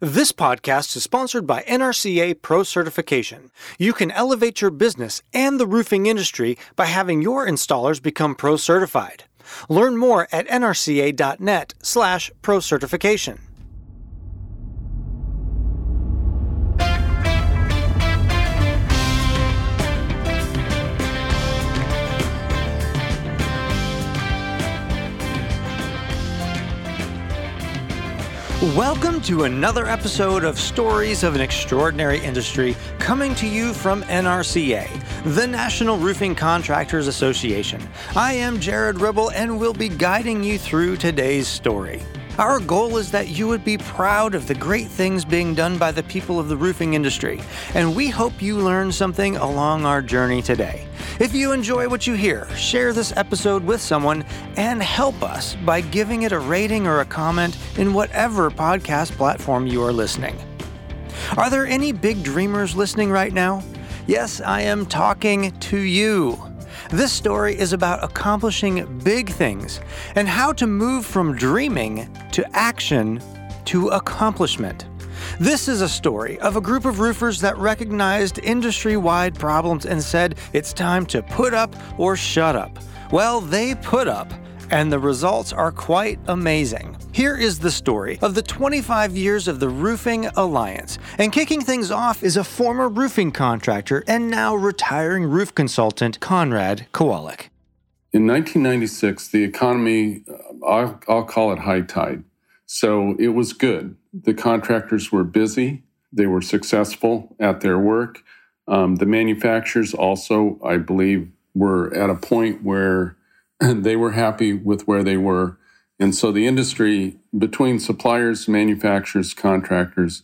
This podcast is sponsored by NRCA Pro Certification. You can elevate your business and the roofing industry by having your installers become pro certified. Learn more at nrca.net/slash pro certification. Welcome to another episode of Stories of an Extraordinary Industry coming to you from NRCA, the National Roofing Contractors Association. I am Jared Ribble and will be guiding you through today's story. Our goal is that you would be proud of the great things being done by the people of the roofing industry, and we hope you learn something along our journey today. If you enjoy what you hear, share this episode with someone and help us by giving it a rating or a comment in whatever podcast platform you are listening. Are there any big dreamers listening right now? Yes, I am talking to you. This story is about accomplishing big things and how to move from dreaming to action to accomplishment. This is a story of a group of roofers that recognized industry wide problems and said it's time to put up or shut up. Well, they put up, and the results are quite amazing. Here is the story of the 25 years of the Roofing Alliance. And kicking things off is a former roofing contractor and now retiring roof consultant, Conrad Kowalik. In 1996, the economy, uh, I'll, I'll call it high tide. So it was good. The contractors were busy, they were successful at their work. Um, the manufacturers also, I believe, were at a point where they were happy with where they were. And so the industry, between suppliers, manufacturers, contractors,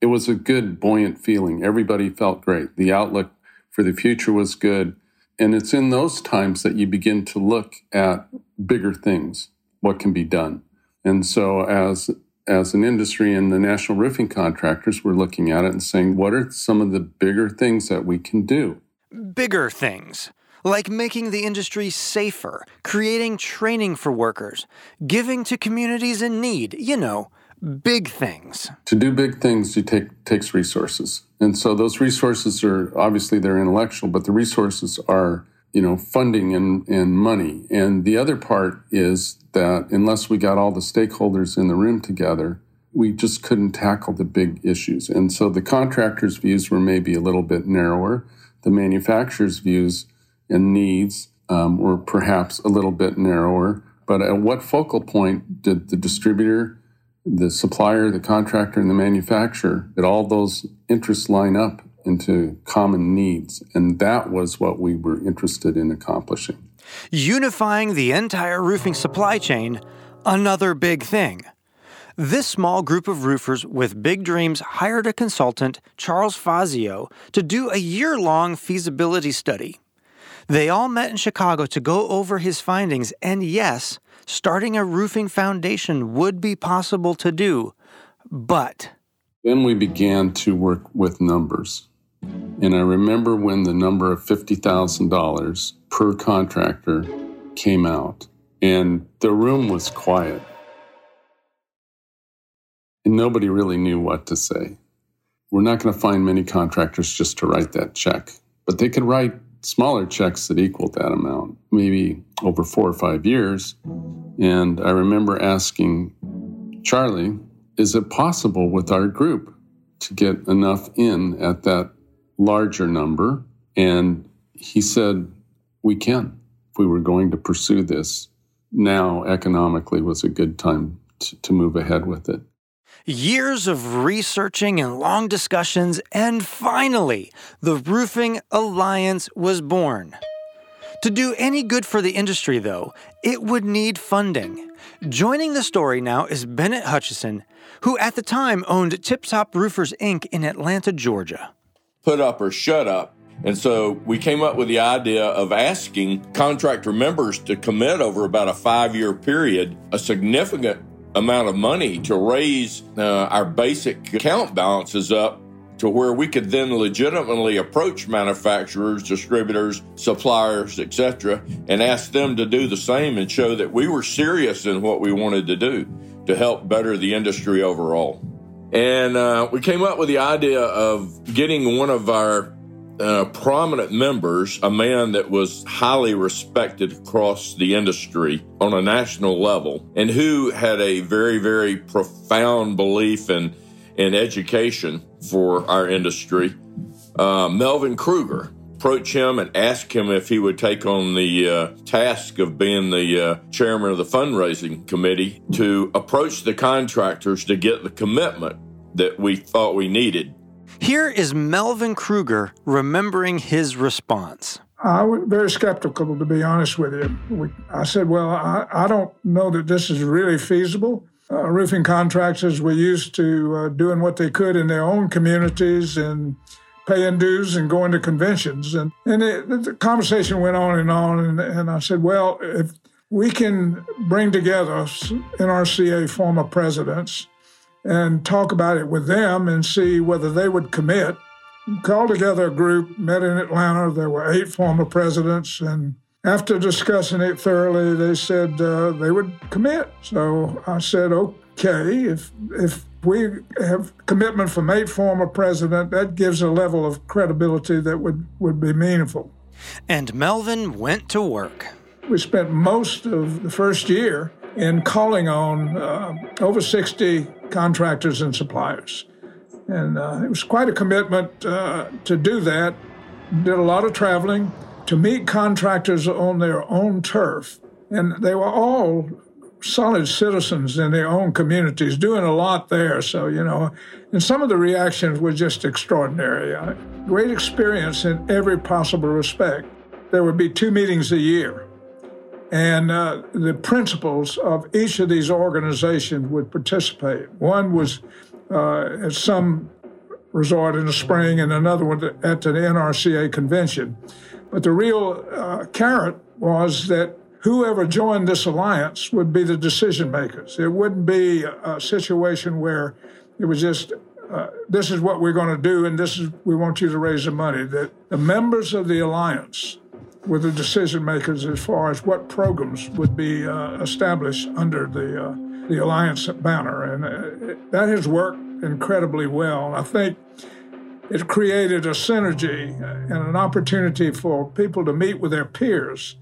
it was a good, buoyant feeling. Everybody felt great. The outlook for the future was good. And it's in those times that you begin to look at bigger things, what can be done. And so as as an industry and the national roofing contractors we're looking at it and saying what are some of the bigger things that we can do? Bigger things like making the industry safer, creating training for workers, giving to communities in need, you know, big things. To do big things it take, takes resources. And so those resources are obviously they're intellectual, but the resources are you know, funding and, and money. And the other part is that unless we got all the stakeholders in the room together, we just couldn't tackle the big issues. And so the contractors' views were maybe a little bit narrower. The manufacturers' views and needs um, were perhaps a little bit narrower. But at what focal point did the distributor, the supplier, the contractor, and the manufacturer, did all those interests line up into common needs. And that was what we were interested in accomplishing. Unifying the entire roofing supply chain, another big thing. This small group of roofers with big dreams hired a consultant, Charles Fazio, to do a year long feasibility study. They all met in Chicago to go over his findings, and yes, starting a roofing foundation would be possible to do. But. Then we began to work with numbers. And I remember when the number of $50,000 per contractor came out, and the room was quiet. And nobody really knew what to say. We're not going to find many contractors just to write that check, but they could write smaller checks that equaled that amount, maybe over four or five years. And I remember asking Charlie, is it possible with our group to get enough in at that larger number. And he said, We can. If we were going to pursue this, now economically was a good time to, to move ahead with it. Years of researching and long discussions, and finally, the Roofing Alliance was born. To do any good for the industry, though, it would need funding. Joining the story now is Bennett Hutchison, who at the time owned Tip Top Roofers Inc. in Atlanta, Georgia put up or shut up. And so we came up with the idea of asking contractor members to commit over about a five year period a significant amount of money to raise uh, our basic account balances up to where we could then legitimately approach manufacturers, distributors, suppliers, etc., and ask them to do the same and show that we were serious in what we wanted to do to help better the industry overall. And uh, we came up with the idea of getting one of our uh, prominent members, a man that was highly respected across the industry on a national level, and who had a very, very profound belief in, in education for our industry, uh, Melvin Kruger. Approach him and ask him if he would take on the uh, task of being the uh, chairman of the fundraising committee to approach the contractors to get the commitment that we thought we needed here is Melvin Kruger remembering his response. I was very skeptical, to be honest with you. We, I said, Well, I, I, don't know that this is really feasible. Uh, roofing contractors were used to uh, doing what they could in their own communities and paying dues and going to conventions. And, and it, the conversation went on and on. And, and I said, Well, if we can bring together NRCA former presidents and talk about it with them and see whether they would commit. Called together a group, met in Atlanta. There were eight former presidents, and after discussing it thoroughly, they said uh, they would commit. So I said, okay, if if we have commitment from eight former presidents, that gives a level of credibility that would, would be meaningful. And Melvin went to work. We spent most of the first year in calling on uh, over 60 contractors and suppliers. And uh, it was quite a commitment uh, to do that. Did a lot of traveling to meet contractors on their own turf. And they were all solid citizens in their own communities, doing a lot there. So, you know, and some of the reactions were just extraordinary. Uh, great experience in every possible respect. There would be two meetings a year and uh, the principals of each of these organizations would participate. One was uh, at some resort in the spring, and another one at the NRCA convention. But the real uh, carrot was that whoever joined this alliance would be the decision makers. It wouldn't be a situation where it was just uh, this is what we're going to do, and this is we want you to raise the money. That the members of the alliance with the decision makers as far as what programs would be uh, established under the uh, the alliance banner, and uh, it, that has worked incredibly well. I think it created a synergy and an opportunity for people to meet with their peers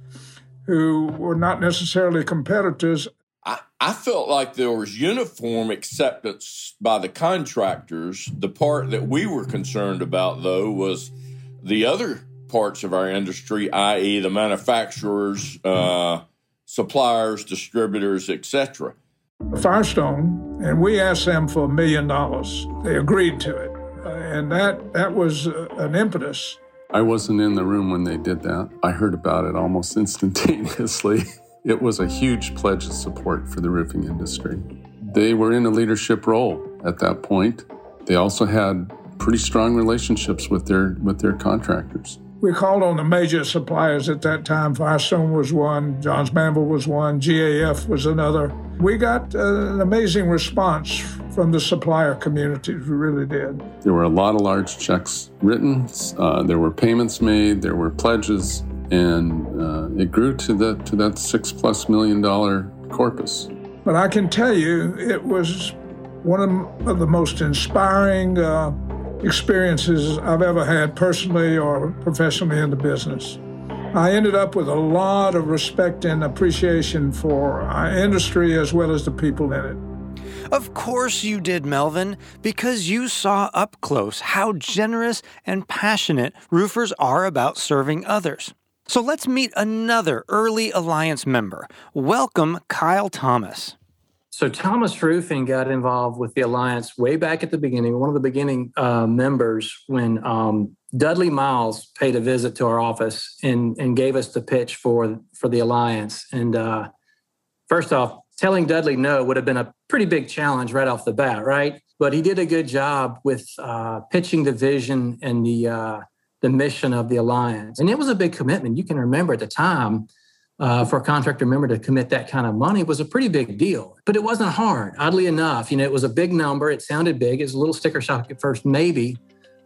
who were not necessarily competitors. I, I felt like there was uniform acceptance by the contractors. The part that we were concerned about, though, was the other parts of our industry, i.e., the manufacturers, uh, suppliers, distributors, etc. Firestone, and we asked them for a million dollars. They agreed to it, uh, and that that was uh, an impetus. I wasn't in the room when they did that. I heard about it almost instantaneously. it was a huge pledge of support for the roofing industry. They were in a leadership role at that point. They also had pretty strong relationships with their with their contractors. We called on the major suppliers at that time. Firestone was one, Johns Manville was one, GAF was another. We got uh, an amazing response from the supplier community. We really did. There were a lot of large checks written. Uh, there were payments made. There were pledges, and uh, it grew to that to that six plus million dollar corpus. But I can tell you, it was one of the most inspiring uh, experiences I've ever had personally or professionally in the business. I ended up with a lot of respect and appreciation for our industry as well as the people in it. Of course you did, Melvin, because you saw up close how generous and passionate roofers are about serving others. So let's meet another early Alliance member. Welcome, Kyle Thomas. So Thomas Roofing got involved with the alliance way back at the beginning. One of the beginning uh, members when um, Dudley Miles paid a visit to our office and and gave us the pitch for for the alliance. And uh, first off, telling Dudley no would have been a pretty big challenge right off the bat, right? But he did a good job with uh, pitching the vision and the uh, the mission of the alliance, and it was a big commitment. You can remember at the time uh, for a contractor member to commit that kind of money was a pretty big deal. But it wasn't hard, oddly enough. You know, it was a big number. It sounded big. It was a little sticker shock at first, maybe.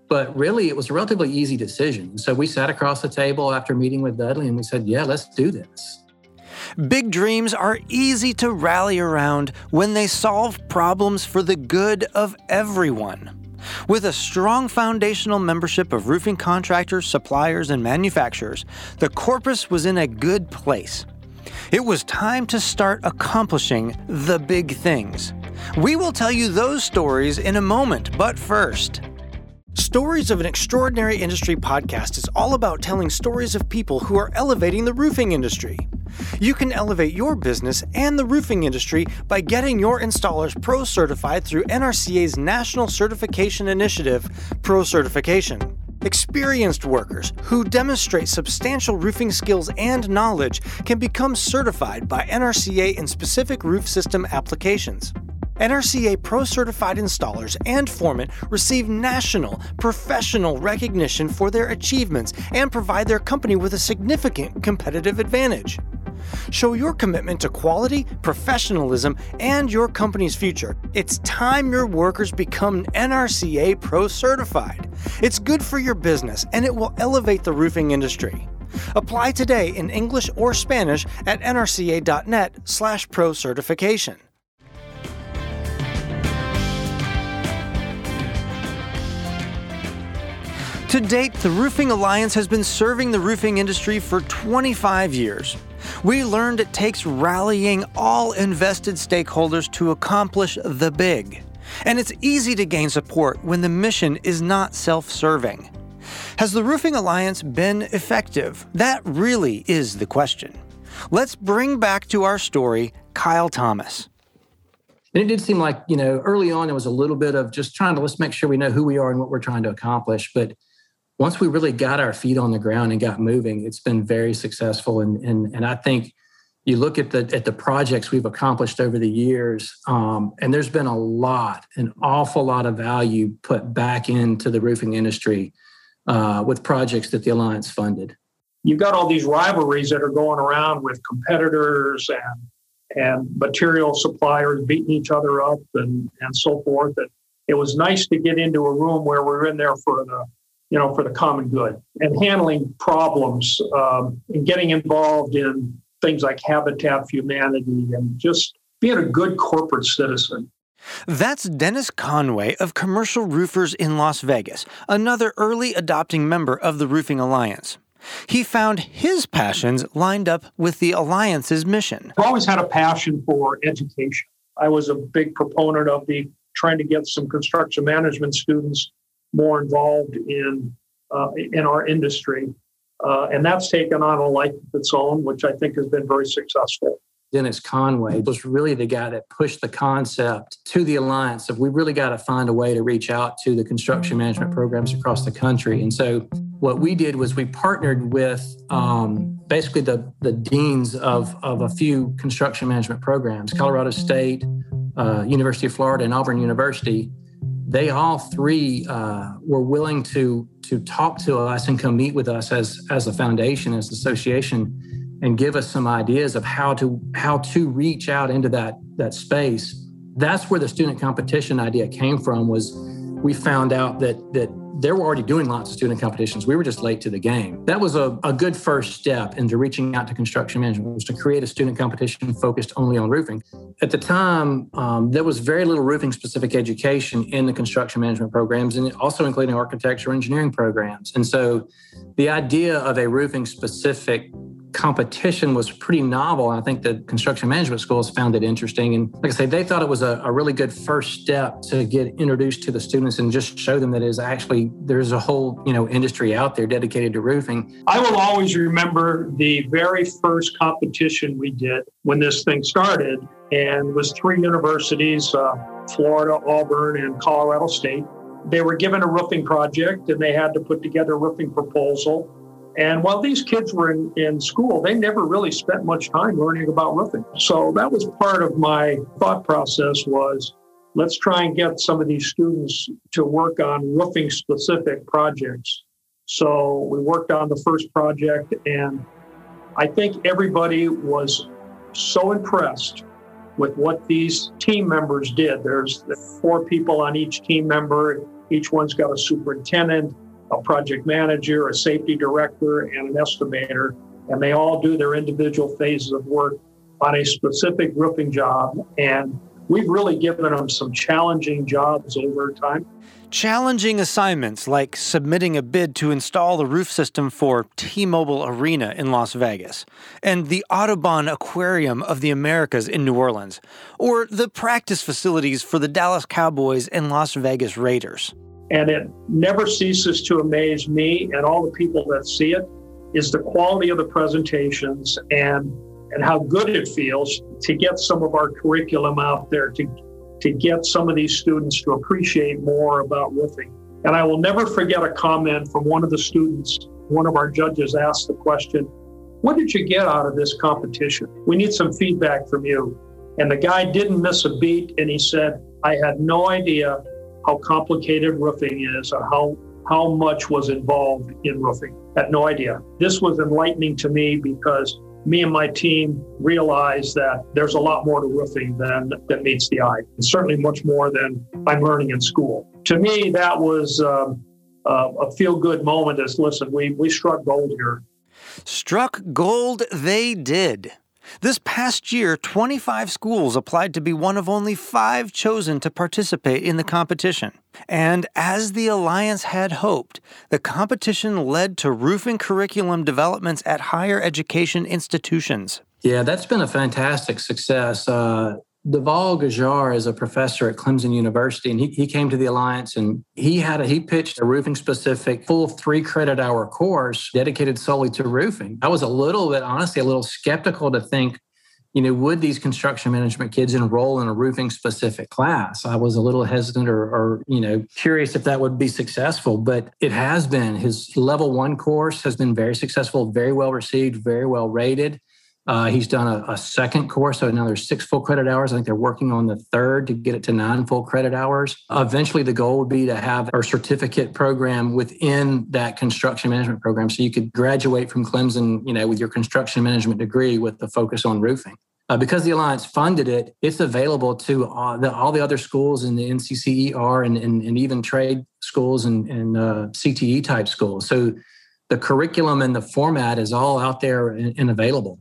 But really, it was a relatively easy decision. So we sat across the table after meeting with Dudley and we said, yeah, let's do this. Big dreams are easy to rally around when they solve problems for the good of everyone. With a strong foundational membership of roofing contractors, suppliers, and manufacturers, the corpus was in a good place. It was time to start accomplishing the big things. We will tell you those stories in a moment, but first, Stories of an Extraordinary Industry podcast is all about telling stories of people who are elevating the roofing industry. You can elevate your business and the roofing industry by getting your installers pro certified through NRCA's National Certification Initiative, Pro Certification. Experienced workers who demonstrate substantial roofing skills and knowledge can become certified by NRCA in specific roof system applications. NRCA Pro certified installers and foremen receive national, professional recognition for their achievements and provide their company with a significant competitive advantage. Show your commitment to quality, professionalism, and your company's future. It's time your workers become NRCA Pro certified. It's good for your business and it will elevate the roofing industry. Apply today in English or Spanish at nrca.net/pro certification. To date, the Roofing Alliance has been serving the roofing industry for 25 years. We learned it takes rallying all invested stakeholders to accomplish the big. And it's easy to gain support when the mission is not self serving. Has the Roofing Alliance been effective? That really is the question. Let's bring back to our story Kyle Thomas. And it did seem like, you know, early on, it was a little bit of just trying to let's make sure we know who we are and what we're trying to accomplish. But once we really got our feet on the ground and got moving, it's been very successful. And and and I think you look at the at the projects we've accomplished over the years, um, and there's been a lot, an awful lot of value put back into the roofing industry uh, with projects that the alliance funded. You've got all these rivalries that are going around with competitors and and material suppliers beating each other up and and so forth. And it was nice to get into a room where we're in there for the you know, for the common good and handling problems um, and getting involved in things like Habitat for Humanity and just being a good corporate citizen. That's Dennis Conway of Commercial Roofers in Las Vegas, another early adopting member of the Roofing Alliance. He found his passions lined up with the Alliance's mission. I've always had a passion for education. I was a big proponent of the trying to get some construction management students more involved in uh, in our industry, uh, and that's taken on a life of its own, which I think has been very successful. Dennis Conway was really the guy that pushed the concept to the alliance of we really got to find a way to reach out to the construction management programs across the country. And so what we did was we partnered with um, basically the, the deans of, of a few construction management programs, Colorado State, uh, University of Florida, and Auburn University they all three uh, were willing to to talk to us and come meet with us as as a foundation, as an association, and give us some ideas of how to how to reach out into that that space. That's where the student competition idea came from. Was we found out that that they were already doing lots of student competitions. We were just late to the game. That was a, a good first step into reaching out to construction management was to create a student competition focused only on roofing. At the time, um, there was very little roofing specific education in the construction management programs and also including architecture engineering programs. And so the idea of a roofing specific competition was pretty novel. I think the construction management schools found it interesting. And like I say, they thought it was a, a, really good first step to get introduced to the students and just show them that is actually there's a whole, you know, industry out there dedicated to roofing. I will always remember the very first competition we did when this thing started and was three universities, uh, Florida, Auburn, and Colorado State. They were given a roofing project and they had to put together a roofing proposal and while these kids were in, in school, they never really spent much time learning about roofing. So that was part of my thought process was let's try and get some of these students to work on roofing specific projects. So we worked on the first project and I think everybody was so impressed with what these team members did. There's four people on each team member. Each one's got a superintendent, a project manager, a safety director, and an estimator. and they all do their individual phases of work on a specific roofing job. And we've really given them some challenging jobs over time. Challenging assignments like submitting a bid to install the roof system for T Mobile Arena in Las Vegas, and the Audubon Aquarium of the Americas in New Orleans, or the practice facilities for the Dallas Cowboys and Las Vegas Raiders. And it never ceases to amaze me and all the people that see it is the quality of the presentations and and how good it feels to get some of our curriculum out there to to get some of these students to appreciate more about roofing. And I will never forget a comment from one of the students. One of our judges asked the question, What did you get out of this competition? We need some feedback from you. And the guy didn't miss a beat and he said, I had no idea how complicated roofing is or how, how much was involved in roofing. I Had no idea. This was enlightening to me because me and my team realized that there's a lot more to roofing than that meets the eye, and certainly much more than I'm learning in school. To me, that was um, uh, a feel good moment. As listen, we we struck gold here. Struck gold, they did. This past year, 25 schools applied to be one of only five chosen to participate in the competition. And as the Alliance had hoped, the competition led to roofing curriculum developments at higher education institutions. Yeah, that's been a fantastic success. Uh, Dhaval Gajjar is a professor at Clemson University, and he, he came to the Alliance and he had a, he pitched a roofing specific full three credit hour course dedicated solely to roofing. I was a little bit, honestly, a little skeptical to think, you know, would these construction management kids enroll in a roofing specific class? I was a little hesitant or, or you know, curious if that would be successful, but it has been. His level one course has been very successful, very well received, very well rated. Uh, he's done a, a, second course, so now there's six full credit hours. I think they're working on the third to get it to nine full credit hours. Eventually, the goal would be to have a certificate program within that construction management program, so you could graduate from Clemson, you know, with your construction management degree with the focus on roofing. Uh, because the alliance funded it, it's available to all the, all the other schools in the NCCER and, and, and even trade schools and, and uh, CTE type schools. So the curriculum and the format is all out there and, and available.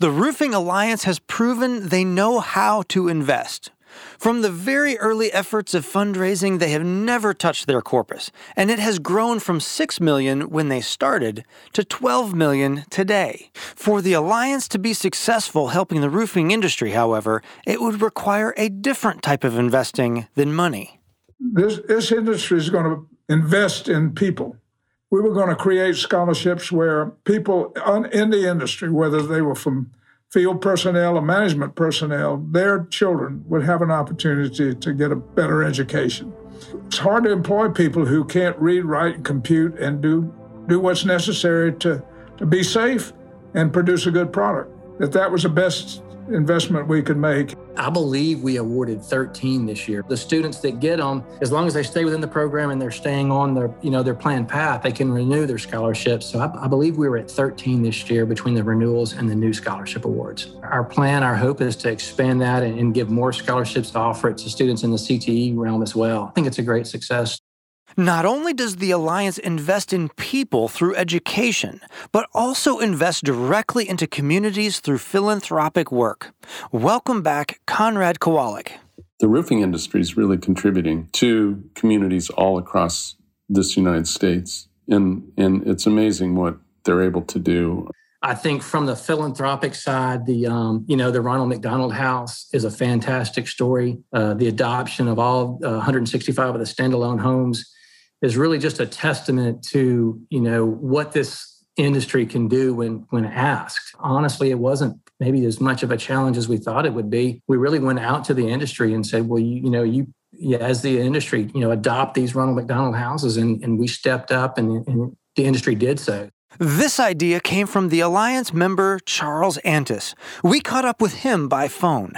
The Roofing Alliance has proven they know how to invest. From the very early efforts of fundraising, they have never touched their corpus, and it has grown from 6 million when they started to 12 million today. For the alliance to be successful helping the roofing industry, however, it would require a different type of investing than money. This, this industry is going to invest in people we were going to create scholarships where people in the industry, whether they were from field personnel or management personnel, their children would have an opportunity to get a better education. It's hard to employ people who can't read, write, compute and do do what's necessary to, to be safe and produce a good product. That that was the best investment we could make. I believe we awarded 13 this year. The students that get them, as long as they stay within the program and they're staying on their, you know, their planned path, they can renew their scholarships. So I, I believe we were at 13 this year between the renewals and the new scholarship awards. Our plan, our hope is to expand that and, and give more scholarships to offer it to students in the CTE realm as well. I think it's a great success. Not only does the Alliance invest in people through education, but also invest directly into communities through philanthropic work. Welcome back, Conrad Kowalik. The roofing industry is really contributing to communities all across this United States. And, and it's amazing what they're able to do. I think from the philanthropic side, the um, you know the Ronald McDonald House is a fantastic story. Uh, the adoption of all uh, 165 of the standalone homes is really just a testament to you know what this industry can do when when asked. Honestly, it wasn't maybe as much of a challenge as we thought it would be. We really went out to the industry and said, well, you, you know, you yeah, as the industry, you know, adopt these Ronald McDonald houses, and, and we stepped up, and, and the industry did so. This idea came from the Alliance member Charles Antis. We caught up with him by phone.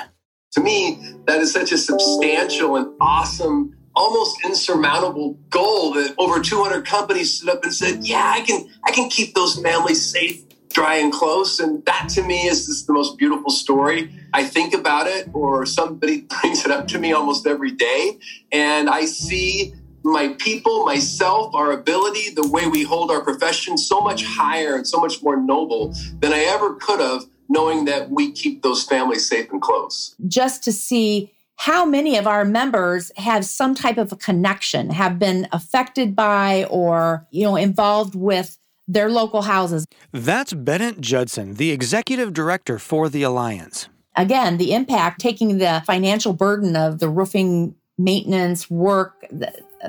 To me, that is such a substantial and awesome almost insurmountable goal that over 200 companies stood up and said, "Yeah, I can I can keep those families safe, dry and close." And that to me is just the most beautiful story. I think about it or somebody brings it up to me almost every day and I see my people, myself, our ability, the way we hold our profession so much higher and so much more noble than I ever could have, knowing that we keep those families safe and close. Just to see how many of our members have some type of a connection, have been affected by or, you know, involved with their local houses. That's Bennett Judson, the executive director for the Alliance. Again, the impact, taking the financial burden of the roofing maintenance work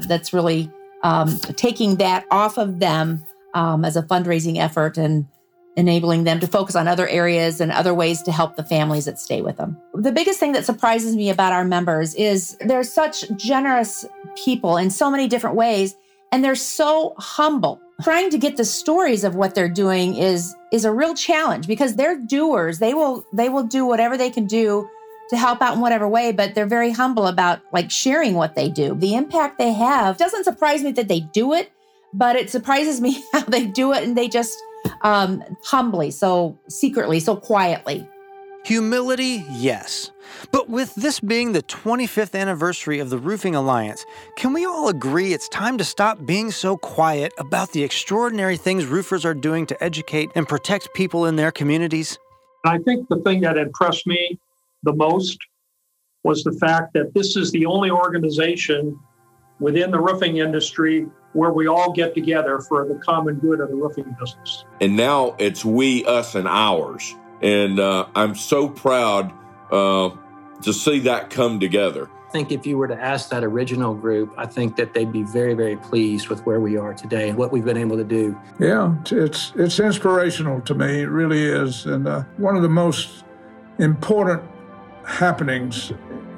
that's really um, taking that off of them um, as a fundraising effort and enabling them to focus on other areas and other ways to help the families that stay with them. The biggest thing that surprises me about our members is they're such generous people in so many different ways and they're so humble. Trying to get the stories of what they're doing is is a real challenge because they're doers. They will they will do whatever they can do to help out in whatever way, but they're very humble about like sharing what they do. The impact they have doesn't surprise me that they do it, but it surprises me how they do it and they just um, humbly, so secretly, so quietly. Humility, yes. But with this being the 25th anniversary of the Roofing Alliance, can we all agree it's time to stop being so quiet about the extraordinary things roofers are doing to educate and protect people in their communities? I think the thing that impressed me the most was the fact that this is the only organization within the roofing industry where we all get together for the common good of the roofing business. And now it's we, us, and ours. And uh, I'm so proud uh, to see that come together. I think if you were to ask that original group, I think that they'd be very, very pleased with where we are today and what we've been able to do. Yeah, it's it's inspirational to me. It really is, and uh, one of the most important happenings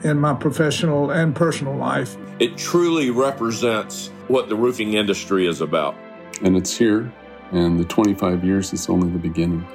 in my professional and personal life. It truly represents what the roofing industry is about. And it's here, and the 25 years is only the beginning.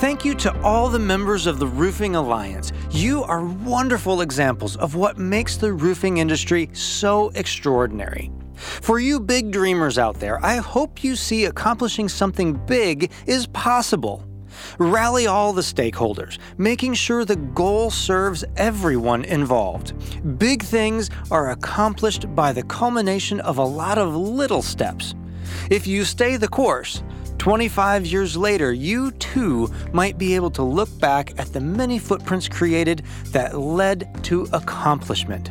Thank you to all the members of the Roofing Alliance. You are wonderful examples of what makes the roofing industry so extraordinary. For you big dreamers out there, I hope you see accomplishing something big is possible. Rally all the stakeholders, making sure the goal serves everyone involved. Big things are accomplished by the culmination of a lot of little steps. If you stay the course, 25 years later, you too might be able to look back at the many footprints created that led to accomplishment.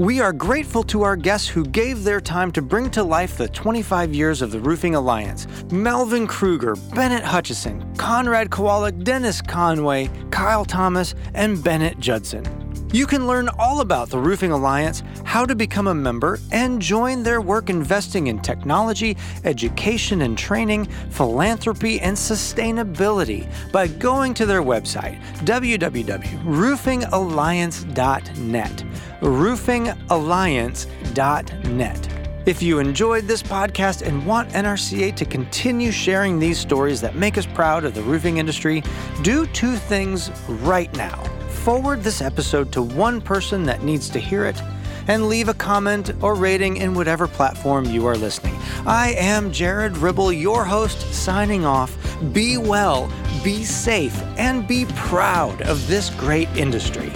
We are grateful to our guests who gave their time to bring to life the 25 years of the Roofing Alliance Melvin Kruger, Bennett Hutchison, Conrad Kowalik, Dennis Conway, Kyle Thomas, and Bennett Judson. You can learn all about the Roofing Alliance, how to become a member, and join their work investing in technology, education and training, philanthropy, and sustainability by going to their website, www.roofingalliance.net. roofingalliance.net. If you enjoyed this podcast and want NRCA to continue sharing these stories that make us proud of the roofing industry, do two things right now forward this episode to one person that needs to hear it, and leave a comment or rating in whatever platform you are listening. I am Jared Ribble, your host, signing off. Be well, be safe, and be proud of this great industry.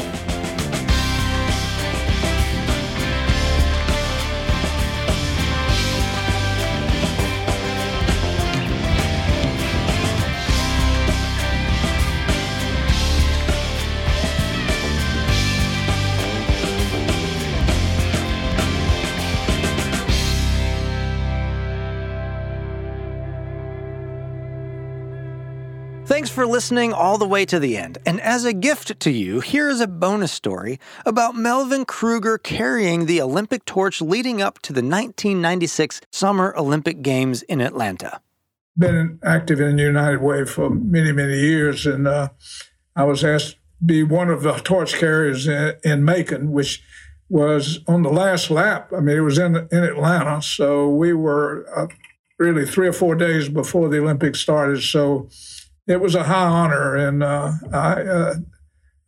Listening all the way to the end. And as a gift to you, here is a bonus story about Melvin Kruger carrying the Olympic torch leading up to the 1996 Summer Olympic Games in Atlanta. Been active in the United Way for many, many years, and uh, I was asked to be one of the torch carriers in, in Macon, which was on the last lap. I mean, it was in in Atlanta, so we were uh, really three or four days before the Olympics started. So it was a high honor, and uh, I, uh,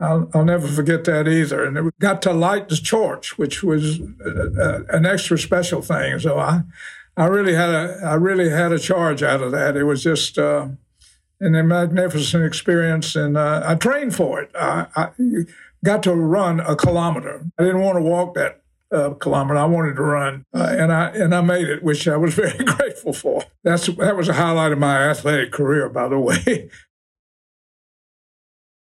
I'll, I'll, never forget that either. And it got to light the torch, which was a, uh, a, an extra special thing. So I, I really had a, I really had a charge out of that. It was just uh, an magnificent experience, and uh, I trained for it. I, I, got to run a kilometer. I didn't want to walk that uh, kilometer. I wanted to run, uh, and I and I made it, which I was very grateful for. That's that was a highlight of my athletic career, by the way.